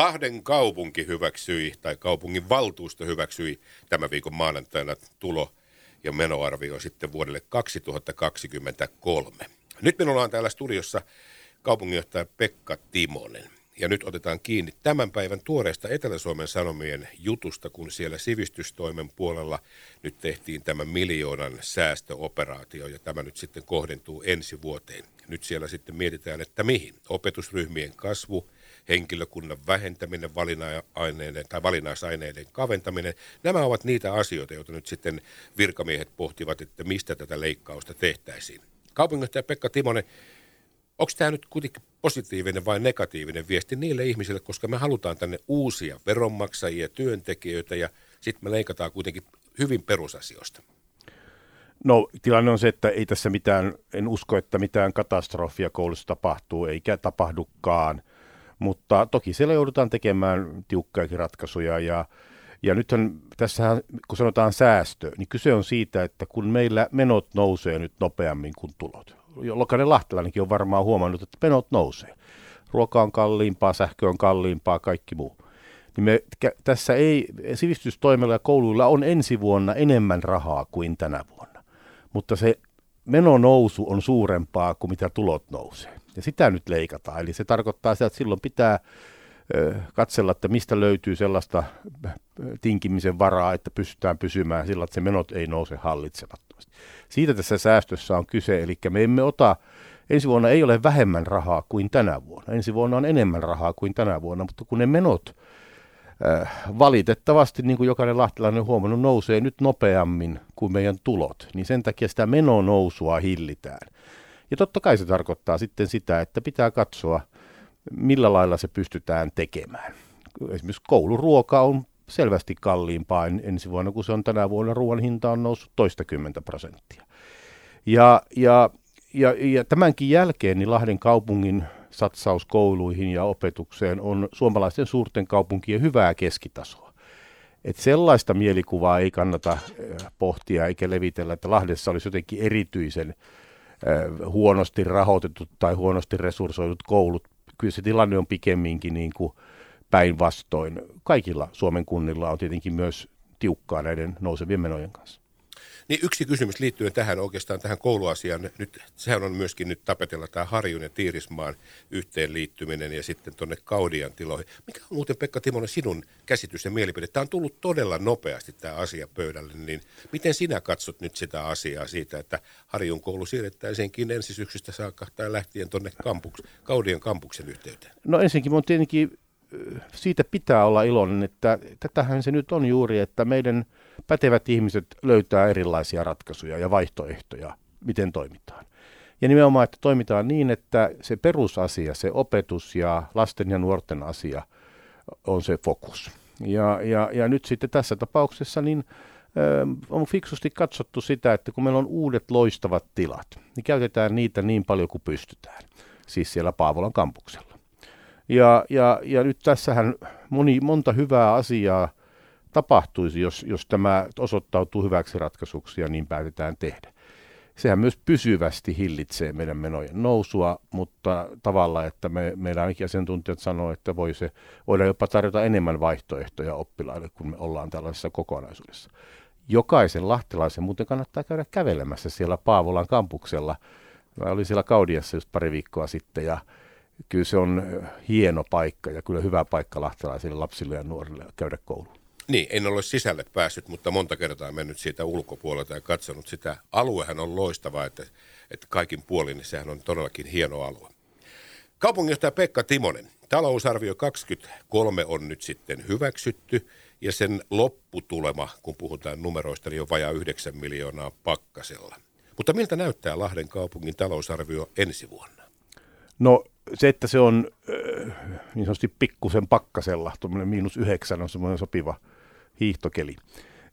Lahden kaupunki hyväksyi, tai kaupungin valtuusto hyväksyi tämän viikon maanantaina tulo- ja menoarvio sitten vuodelle 2023. Nyt minulla on täällä studiossa kaupunginjohtaja Pekka Timonen. Ja nyt otetaan kiinni tämän päivän tuoreesta Etelä-Suomen Sanomien jutusta, kun siellä sivistystoimen puolella nyt tehtiin tämä miljoonan säästöoperaatio, ja tämä nyt sitten kohdentuu ensi vuoteen. Nyt siellä sitten mietitään, että mihin. Opetusryhmien kasvu, henkilökunnan vähentäminen, valinaineiden tai valinnaisaineiden kaventaminen. Nämä ovat niitä asioita, joita nyt sitten virkamiehet pohtivat, että mistä tätä leikkausta tehtäisiin. Kaupunginjohtaja Pekka Timonen, onko tämä nyt kuitenkin positiivinen vai negatiivinen viesti niille ihmisille, koska me halutaan tänne uusia veronmaksajia, työntekijöitä ja sitten me leikataan kuitenkin hyvin perusasioista? No tilanne on se, että ei tässä mitään, en usko, että mitään katastrofia koulussa tapahtuu, eikä tapahdukaan. Mutta toki siellä joudutaan tekemään tiukkojakin ratkaisuja ja, ja nythän tässä, kun sanotaan säästö, niin kyse on siitä, että kun meillä menot nousee nyt nopeammin kuin tulot. Jokainen lahtelainenkin on varmaan huomannut, että menot nousee. Ruoka on kalliimpaa, sähkö on kalliimpaa, kaikki muu. Niin me, tässä ei, sivistystoimella ja kouluilla on ensi vuonna enemmän rahaa kuin tänä vuonna. Mutta se menonousu on suurempaa kuin mitä tulot nousee. Ja sitä nyt leikataan. Eli se tarkoittaa sitä, että silloin pitää katsella, että mistä löytyy sellaista tinkimisen varaa, että pystytään pysymään sillä, että se menot ei nouse hallitsemattomasti. Siitä tässä säästössä on kyse, eli me emme ota, ensi vuonna ei ole vähemmän rahaa kuin tänä vuonna. Ensi vuonna on enemmän rahaa kuin tänä vuonna, mutta kun ne menot valitettavasti, niin kuin jokainen lahtilainen on huomannut, nousee nyt nopeammin kuin meidän tulot, niin sen takia sitä menonousua hillitään. Ja totta kai se tarkoittaa sitten sitä, että pitää katsoa, millä lailla se pystytään tekemään. Esimerkiksi kouluruoka on selvästi kalliimpaa ensi vuonna, kun se on tänä vuonna. Ruoan hinta on noussut toista kymmentä prosenttia. Ja, ja, ja, ja tämänkin jälkeen niin Lahden kaupungin satsaus kouluihin ja opetukseen on suomalaisten suurten kaupunkien hyvää keskitasoa. Et sellaista mielikuvaa ei kannata pohtia eikä levitellä, että Lahdessa olisi jotenkin erityisen huonosti rahoitetut tai huonosti resurssoidut koulut. Kyllä se tilanne on pikemminkin niin kuin päinvastoin. Kaikilla Suomen kunnilla on tietenkin myös tiukkaa näiden nousevien menojen kanssa. Niin yksi kysymys liittyen tähän oikeastaan tähän kouluasiaan. Nyt, sehän on myöskin nyt tapetella tämä Harjun ja Tiirismaan yhteenliittyminen ja sitten tuonne Kaudian tiloihin. Mikä on muuten Pekka Timonen sinun käsitys ja mielipide? Tämä on tullut todella nopeasti tämä asia pöydälle, niin miten sinä katsot nyt sitä asiaa siitä, että Harjun koulu siirrettäisiinkin ensi syksystä saakka tai lähtien tuonne kampuks, Kaudian kampuksen yhteyteen? No ensinnäkin on tietenkin siitä pitää olla iloinen, että tätähän se nyt on juuri, että meidän pätevät ihmiset löytää erilaisia ratkaisuja ja vaihtoehtoja, miten toimitaan. Ja nimenomaan, että toimitaan niin, että se perusasia, se opetus ja lasten ja nuorten asia on se fokus. Ja, ja, ja nyt sitten tässä tapauksessa niin on fiksusti katsottu sitä, että kun meillä on uudet loistavat tilat, niin käytetään niitä niin paljon kuin pystytään. Siis siellä Paavolan kampuksella. Ja, ja, ja nyt tässähän moni, monta hyvää asiaa tapahtuisi, jos, jos tämä osoittautuu hyväksi ratkaisuksi ja niin päätetään tehdä. Sehän myös pysyvästi hillitsee meidän menojen nousua, mutta tavalla, että me, meidän ainakin asiantuntijat sanoo, että voi se, voidaan jopa tarjota enemmän vaihtoehtoja oppilaille, kun me ollaan tällaisessa kokonaisuudessa. Jokaisen lahtelaisen muuten kannattaa käydä kävelemässä siellä Paavolan kampuksella. Mä olin siellä Kaudiassa just pari viikkoa sitten ja kyllä se on hieno paikka ja kyllä hyvä paikka lahtelaisille lapsille ja nuorille käydä kouluun. Niin, en ole sisälle päässyt, mutta monta kertaa mennyt siitä ulkopuolelta ja katsonut sitä. Aluehan on loistava, että, että kaikin puolin niin sehän on todellakin hieno alue. Kaupunginjohtaja Pekka Timonen, talousarvio 23 on nyt sitten hyväksytty ja sen lopputulema, kun puhutaan numeroista, niin on vajaa 9 miljoonaa pakkasella. Mutta miltä näyttää Lahden kaupungin talousarvio ensi vuonna? No se, että se on äh, niin sanotusti pikkusen pakkasella, tuommoinen miinus yhdeksän on semmoinen sopiva hiihtokeli,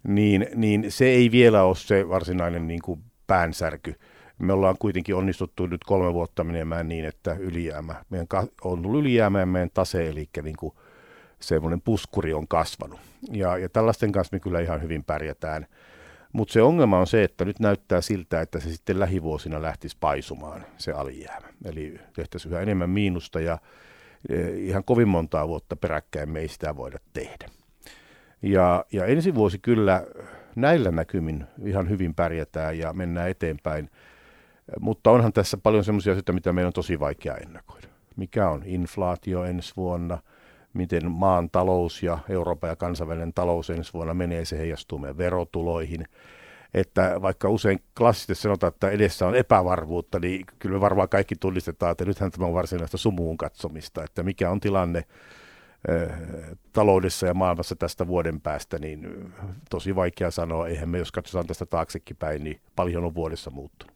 niin, niin se ei vielä ole se varsinainen niin kuin päänsärky. Me ollaan kuitenkin onnistuttu nyt kolme vuotta menemään niin, että ylijäämä, meidän on tullut ylijäämä ja meidän tase, eli niin kuin semmoinen puskuri on kasvanut. Ja, ja tällaisten kanssa me kyllä ihan hyvin pärjätään. Mutta se ongelma on se, että nyt näyttää siltä, että se sitten lähivuosina lähtisi paisumaan, se alijäämä. Eli tehtäisiin yhä enemmän miinusta ja ihan kovin montaa vuotta peräkkäin me ei sitä voida tehdä. Ja, ja ensi vuosi kyllä näillä näkymin ihan hyvin pärjätään ja mennään eteenpäin. Mutta onhan tässä paljon sellaisia asioita, mitä meidän on tosi vaikea ennakoida. Mikä on inflaatio ensi vuonna, miten maan talous ja Euroopan ja kansainvälinen talous ensi vuonna menee, se heijastuu meidän verotuloihin. Että vaikka usein klassisesti sanotaan, että edessä on epävarmuutta, niin kyllä me varmaan kaikki tunnistetaan, että nythän tämä on varsinaista sumuun katsomista, että mikä on tilanne taloudessa ja maailmassa tästä vuoden päästä, niin tosi vaikea sanoa. Eihän me, jos katsotaan tästä taaksekin päin, niin paljon on vuodessa muuttunut.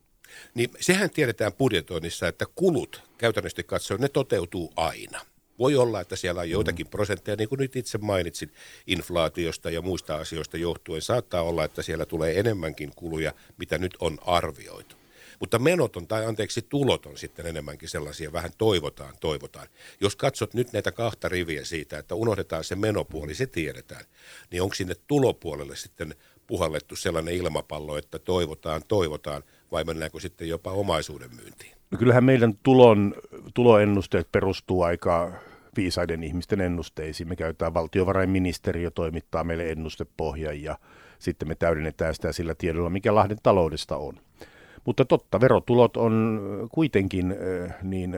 Niin sehän tiedetään budjetoinnissa, että kulut käytännössä katsoen, ne toteutuu aina. Voi olla, että siellä on joitakin prosentteja, niin kuin nyt itse mainitsin, inflaatiosta ja muista asioista johtuen. Saattaa olla, että siellä tulee enemmänkin kuluja, mitä nyt on arvioitu. Mutta menot on, tai anteeksi, tulot on sitten enemmänkin sellaisia, vähän toivotaan, toivotaan. Jos katsot nyt näitä kahta riviä siitä, että unohdetaan se menopuoli, se tiedetään, niin onko sinne tulopuolelle sitten puhallettu sellainen ilmapallo, että toivotaan, toivotaan, vai mennäänkö sitten jopa omaisuuden myyntiin? No kyllähän meidän tulon, tuloennusteet perustuu aika viisaiden ihmisten ennusteisiin. Me käytetään valtiovarainministeriö toimittaa meille ennustepohjan ja sitten me täydennetään sitä sillä tiedolla, mikä Lahden taloudesta on. Mutta totta, verotulot on kuitenkin niin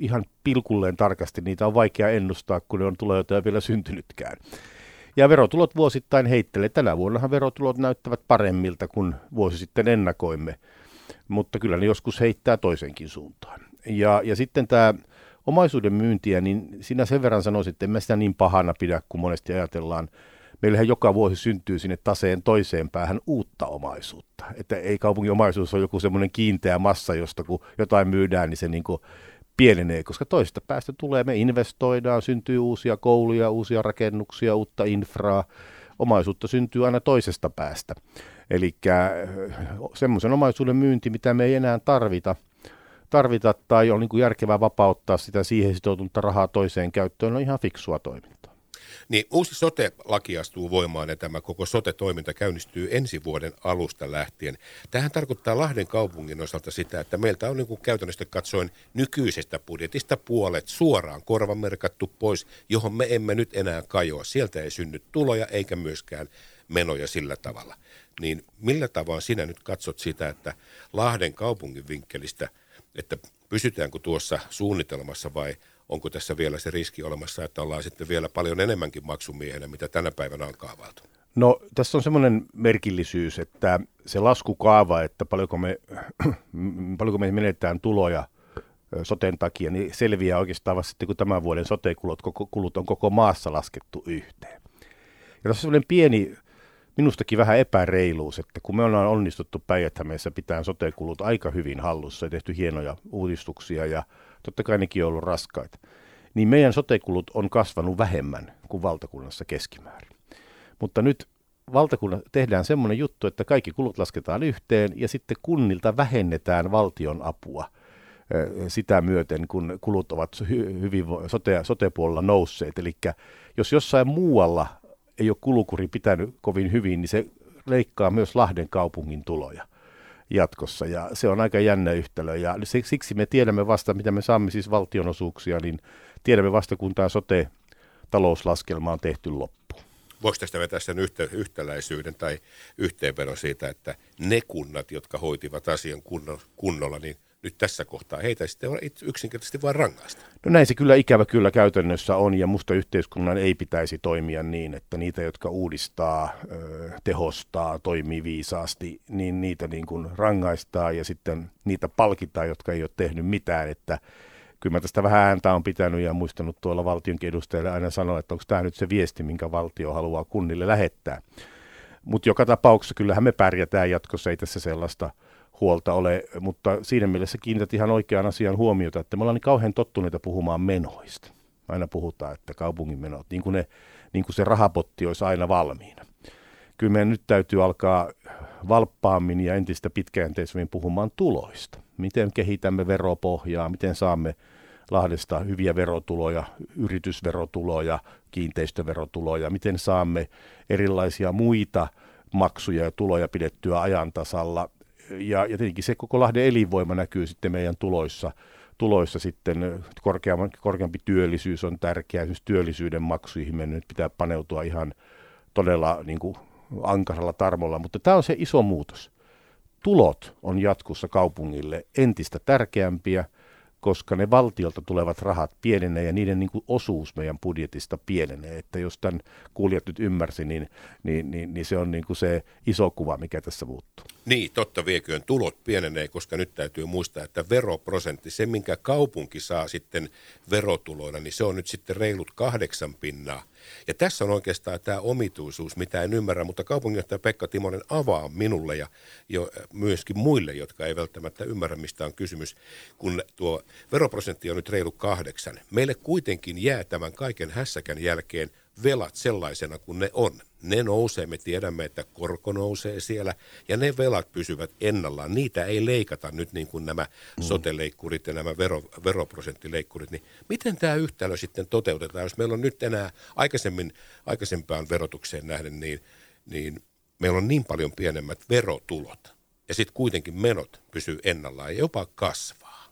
ihan pilkulleen tarkasti, niitä on vaikea ennustaa, kun ne on tulee jotain vielä syntynytkään. Ja verotulot vuosittain heittelee. Tänä vuonnahan verotulot näyttävät paremmilta kuin vuosi sitten ennakoimme, mutta kyllä ne joskus heittää toisenkin suuntaan. Ja, ja sitten tämä omaisuuden myyntiä, niin sinä sen verran sanoisin, että en mä sitä niin pahana pidä, kuin monesti ajatellaan. Meillähän joka vuosi syntyy sinne taseen toiseen päähän uutta omaisuutta. Että ei kaupungin omaisuus ole joku semmoinen kiinteä massa, josta kun jotain myydään, niin se niin kuin pienenee, koska toista päästä tulee, me investoidaan, syntyy uusia kouluja, uusia rakennuksia, uutta infraa. Omaisuutta syntyy aina toisesta päästä. Eli semmoisen omaisuuden myynti, mitä me ei enää tarvita, tarvita tai on niin kuin järkevää vapauttaa sitä siihen sitoutunutta rahaa toiseen käyttöön, on ihan fiksua toimintaa. Niin uusi sote-laki astuu voimaan ja tämä koko sote-toiminta käynnistyy ensi vuoden alusta lähtien. Tähän tarkoittaa Lahden kaupungin osalta sitä, että meiltä on niin kuin käytännössä katsoen nykyisestä budjetista puolet suoraan korvamerkattu pois, johon me emme nyt enää kajoa. Sieltä ei synny tuloja eikä myöskään menoja sillä tavalla. Niin millä tavalla sinä nyt katsot sitä, että Lahden kaupungin vinkkelistä, että pysytäänkö tuossa suunnitelmassa vai onko tässä vielä se riski olemassa, että ollaan sitten vielä paljon enemmänkin maksumiehenä, mitä tänä päivänä on kaavailtu? No tässä on semmoinen merkillisyys, että se laskukaava, että paljonko me, paljonko me menetään tuloja soten takia, niin selviää oikeastaan vasta sitten, kun tämän vuoden sote-kulut kulut on koko maassa laskettu yhteen. Ja tässä on semmoinen pieni, minustakin vähän epäreiluus, että kun me ollaan onnistuttu päijät pitää sote-kulut aika hyvin hallussa ja tehty hienoja uudistuksia ja totta kai nekin on ollut raskaita, niin meidän sotekulut on kasvanut vähemmän kuin valtakunnassa keskimäärin. Mutta nyt valtakunnassa tehdään semmoinen juttu, että kaikki kulut lasketaan yhteen ja sitten kunnilta vähennetään valtion apua sitä myöten, kun kulut ovat hyvin sote, sote-puolella nousseet. Eli jos jossain muualla ei ole kulukuri pitänyt kovin hyvin, niin se leikkaa myös Lahden kaupungin tuloja jatkossa. Ja se on aika jännä yhtälö. Ja siksi me tiedämme vasta, mitä me saamme siis valtionosuuksia, niin tiedämme vasta, kun tämä sote-talouslaskelma on tehty loppuun. Voiko tästä vetää sen yhtä, yhtäläisyyden tai yhteenvedon siitä, että ne kunnat, jotka hoitivat asian kunnolla, niin – nyt tässä kohtaa heitä sitten yksinkertaisesti vain rangaista. No näin se kyllä ikävä kyllä käytännössä on ja musta yhteiskunnan ei pitäisi toimia niin, että niitä, jotka uudistaa, tehostaa, toimii viisaasti, niin niitä niin kuin rangaistaa ja sitten niitä palkitaan, jotka ei ole tehnyt mitään, että kyllä mä tästä vähän ääntä on pitänyt ja muistanut tuolla valtionkin edustajille aina sanoa, että onko tämä nyt se viesti, minkä valtio haluaa kunnille lähettää. Mutta joka tapauksessa kyllähän me pärjätään jatkossa, ei tässä sellaista huolta ole, mutta siinä mielessä kiinnität ihan oikean asian huomiota, että me ollaan niin kauhean tottuneita puhumaan menoista. Aina puhutaan, että kaupungin menot, niin kuin, ne, niin kuin se rahapotti olisi aina valmiina. Kyllä meidän nyt täytyy alkaa valppaammin ja entistä pitkäjänteisemmin puhumaan tuloista. Miten kehitämme veropohjaa, miten saamme Lahdesta hyviä verotuloja, yritysverotuloja, kiinteistöverotuloja, miten saamme erilaisia muita maksuja ja tuloja pidettyä ajantasalla ja, ja tietenkin se koko Lahden elinvoima näkyy sitten meidän tuloissa, tuloissa sitten korkeampi, korkeampi työllisyys on tärkeää, esimerkiksi työllisyyden maksuihin meidän nyt pitää paneutua ihan todella niin kuin ankaralla tarmolla, mutta tämä on se iso muutos. Tulot on jatkossa kaupungille entistä tärkeämpiä – koska ne valtiolta tulevat rahat pienenee ja niiden niin kuin osuus meidän budjetista pienenee. Että jos tämän kuulijat nyt ymmärsi, niin, niin, niin, niin se on niin kuin se iso kuva, mikä tässä muuttuu. Niin, totta vieköön tulot pienenee, koska nyt täytyy muistaa, että veroprosentti, se minkä kaupunki saa sitten verotuloina, niin se on nyt sitten reilut kahdeksan pinnaa ja tässä on oikeastaan tämä omituisuus, mitä en ymmärrä, mutta kaupunginjohtaja Pekka Timonen avaa minulle ja jo myöskin muille, jotka ei välttämättä ymmärrä, mistä on kysymys, kun tuo veroprosentti on nyt reilu kahdeksan. Meille kuitenkin jää tämän kaiken hässäkän jälkeen velat sellaisena kuin ne on. Ne nousee, me tiedämme, että korko nousee siellä ja ne velat pysyvät ennallaan. Niitä ei leikata nyt niin kuin nämä mm. soteleikkurit ja nämä vero, veroprosenttileikkurit. Niin miten tämä yhtälö sitten toteutetaan, jos meillä on nyt enää aikaisemmin, aikaisempaan verotukseen nähden, niin, niin meillä on niin paljon pienemmät verotulot ja sitten kuitenkin menot pysyy ennallaan ja jopa kasvaa.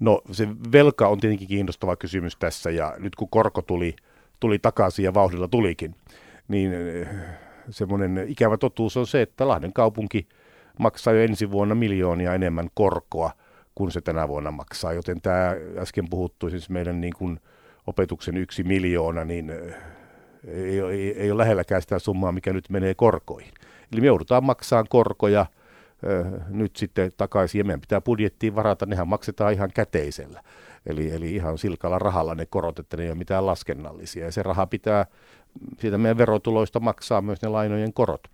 No se velka on tietenkin kiinnostava kysymys tässä ja nyt kun korko tuli – tuli takaisin ja vauhdilla tulikin, niin eh, semmoinen ikävä totuus on se, että Lahden kaupunki maksaa jo ensi vuonna miljoonia enemmän korkoa kuin se tänä vuonna maksaa, joten tämä äsken puhuttu siis meidän niin kuin opetuksen yksi miljoona, niin eh, ei, ei, ei ole lähelläkään sitä summaa, mikä nyt menee korkoihin. Eli me joudutaan maksamaan korkoja – nyt sitten takaisin ja meidän pitää budjettiin varata, nehän maksetaan ihan käteisellä. Eli, eli ihan silkalla rahalla ne korot, että ne ei ole mitään laskennallisia. Ja se raha pitää siitä meidän verotuloista maksaa myös ne lainojen korot.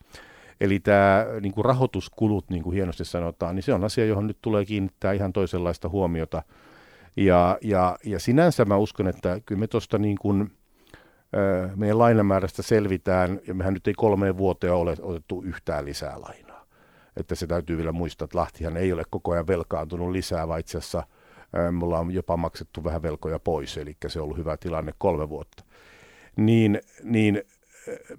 Eli tämä niin kuin rahoituskulut, niin kuin hienosti sanotaan, niin se on asia, johon nyt tulee kiinnittää ihan toisenlaista huomiota. Ja, ja, ja sinänsä mä uskon, että kyllä me tuosta niin kuin, meidän lainamäärästä selvitään, ja mehän nyt ei kolmeen vuoteen ole otettu yhtään lisää lainaa että se täytyy vielä muistaa, että Lahtihan ei ole koko ajan velkaantunut lisää, vaan itse asiassa me ollaan jopa maksettu vähän velkoja pois, eli se on ollut hyvä tilanne kolme vuotta. Niin, niin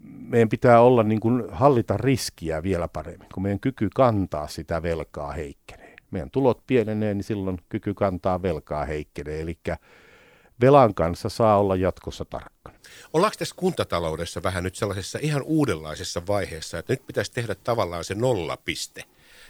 meidän pitää olla niin kuin hallita riskiä vielä paremmin, kun meidän kyky kantaa sitä velkaa heikkenee. Meidän tulot pienenee, niin silloin kyky kantaa velkaa heikkenee, eli velan kanssa saa olla jatkossa tarkkana. Ollaanko tässä kuntataloudessa vähän nyt sellaisessa ihan uudenlaisessa vaiheessa, että nyt pitäisi tehdä tavallaan se nollapiste,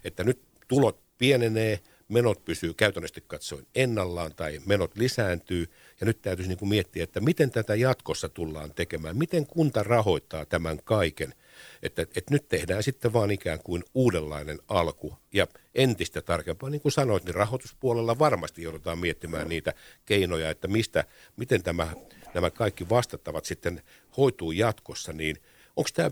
että nyt tulot pienenee, menot pysyy käytännössä katsoen ennallaan tai menot lisääntyy. Ja nyt täytyisi niin kuin miettiä, että miten tätä jatkossa tullaan tekemään, miten kunta rahoittaa tämän kaiken – että, että nyt tehdään sitten vaan ikään kuin uudenlainen alku ja entistä tarkempaa. Niin kuin sanoit, niin rahoituspuolella varmasti joudutaan miettimään niitä keinoja, että mistä, miten tämä, nämä kaikki vastattavat sitten hoituu jatkossa. Niin onko tämä,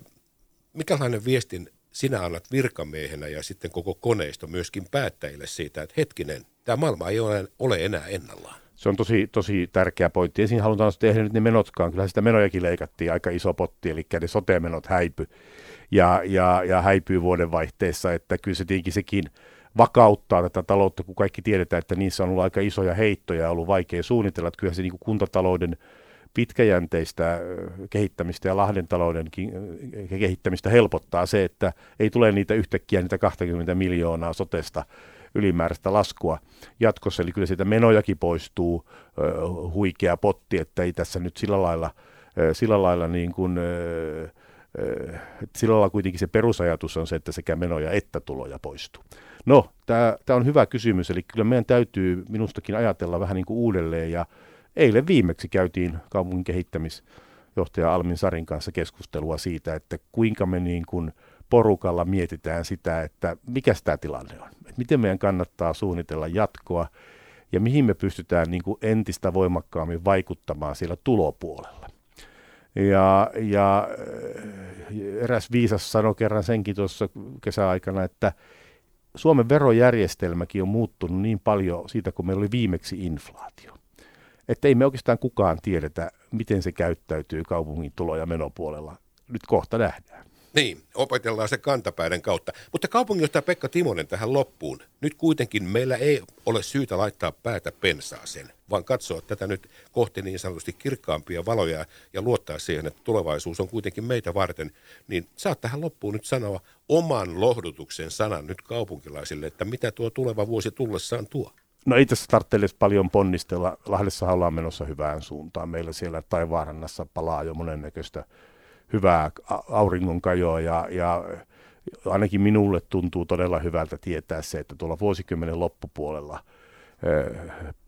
mikälainen viestin sinä annat virkamiehenä ja sitten koko koneisto myöskin päättäjille siitä, että hetkinen, tämä maailma ei ole, ole enää ennallaan? Se on tosi, tosi tärkeä pointti. Ensin halutaan tehdä nyt ne menotkaan. Kyllä sitä menojakin leikattiin aika iso potti, eli ne sote-menot häipy ja, ja, ja häipyy vuodenvaihteessa, että kyllä se tietenkin sekin vakauttaa tätä taloutta, kun kaikki tiedetään, että niissä on ollut aika isoja heittoja ja ollut vaikea suunnitella, että kyllä se niin kuntatalouden pitkäjänteistä kehittämistä ja Lahden talouden kehittämistä helpottaa se, että ei tule niitä yhtäkkiä niitä 20 miljoonaa sotesta ylimääräistä laskua jatkossa. Eli kyllä siitä menojakin poistuu huikea potti, että ei tässä nyt sillä lailla, sillä lailla niin kuin, sillä lailla kuitenkin se perusajatus on se, että sekä menoja että tuloja poistuu. No, tämä on hyvä kysymys, eli kyllä meidän täytyy minustakin ajatella vähän niin kuin uudelleen, ja eilen viimeksi käytiin kaupungin kehittämisjohtaja Almin Sarin kanssa keskustelua siitä, että kuinka me niin kuin porukalla mietitään sitä, että mikä tämä tilanne on, että miten meidän kannattaa suunnitella jatkoa, ja mihin me pystytään niin kuin entistä voimakkaammin vaikuttamaan siellä tulopuolella. Ja, ja äh, eräs viisas sanoi kerran senkin tuossa kesäaikana, että Suomen verojärjestelmäkin on muuttunut niin paljon siitä, kun meillä oli viimeksi inflaatio. Että ei me oikeastaan kukaan tiedetä, miten se käyttäytyy kaupungin tulo- ja menopuolella. Nyt kohta nähdään. Niin, opetellaan se kantapäiden kautta. Mutta kaupunginjohtaja Pekka Timonen tähän loppuun. Nyt kuitenkin meillä ei ole syytä laittaa päätä pensaaseen, vaan katsoa tätä nyt kohti niin sanotusti kirkkaampia valoja ja luottaa siihen, että tulevaisuus on kuitenkin meitä varten. Niin saat tähän loppuun nyt sanoa oman lohdutuksen sanan nyt kaupunkilaisille, että mitä tuo tuleva vuosi tullessaan tuo. No ei tässä tarvitse paljon ponnistella. Lahdessa ollaan menossa hyvään suuntaan. Meillä siellä taivaarannassa palaa jo monennäköistä hyvää auringonkajoa ja, ja ainakin minulle tuntuu todella hyvältä tietää se, että tuolla vuosikymmenen loppupuolella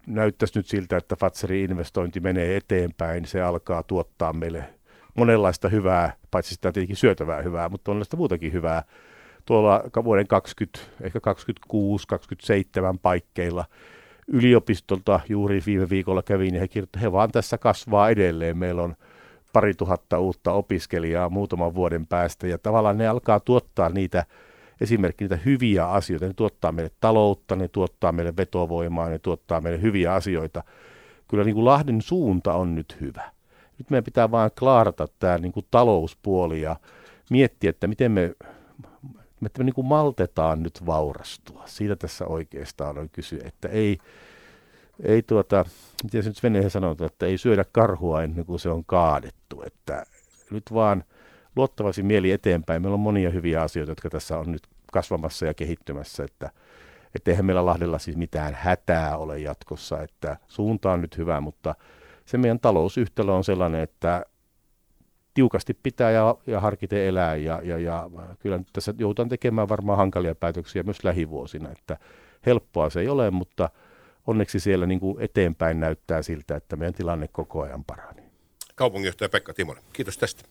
näyttäisi nyt siltä, että Fatserin investointi menee eteenpäin. Se alkaa tuottaa meille monenlaista hyvää, paitsi sitä tietenkin syötävää hyvää, mutta monenlaista muutakin hyvää tuolla vuoden 20, ehkä 26, 27 paikkeilla. Yliopistolta juuri viime viikolla kävin ja he kirjoittavat, he vaan tässä kasvaa edelleen. Meillä on pari tuhatta uutta opiskelijaa muutaman vuoden päästä ja tavallaan ne alkaa tuottaa niitä esimerkiksi niitä hyviä asioita. Ne tuottaa meille taloutta, ne tuottaa meille vetovoimaa, ne tuottaa meille hyviä asioita. Kyllä niin kuin Lahden suunta on nyt hyvä. Nyt meidän pitää vain klaarata tämä niin kuin talouspuoli ja miettiä, että miten me, että me niin kuin maltetaan nyt vaurastua. Siitä tässä oikeastaan on kyse, että ei, ei tuota, miten se nyt veneen sanotaan, että ei syödä karhua ennen kuin se on kaadettu. Että nyt vaan luottavasti mieli eteenpäin. Meillä on monia hyviä asioita, jotka tässä on nyt kasvamassa ja kehittymässä, että että eihän meillä Lahdella siis mitään hätää ole jatkossa, että suunta on nyt hyvä, mutta se meidän talousyhtälö on sellainen, että tiukasti pitää ja, ja harkiten elää ja, ja, ja kyllä nyt tässä joudutaan tekemään varmaan hankalia päätöksiä myös lähivuosina, että helppoa se ei ole, mutta onneksi siellä niin kuin eteenpäin näyttää siltä, että meidän tilanne koko ajan paranee. Kaupunginjohtaja Pekka Timonen, kiitos tästä.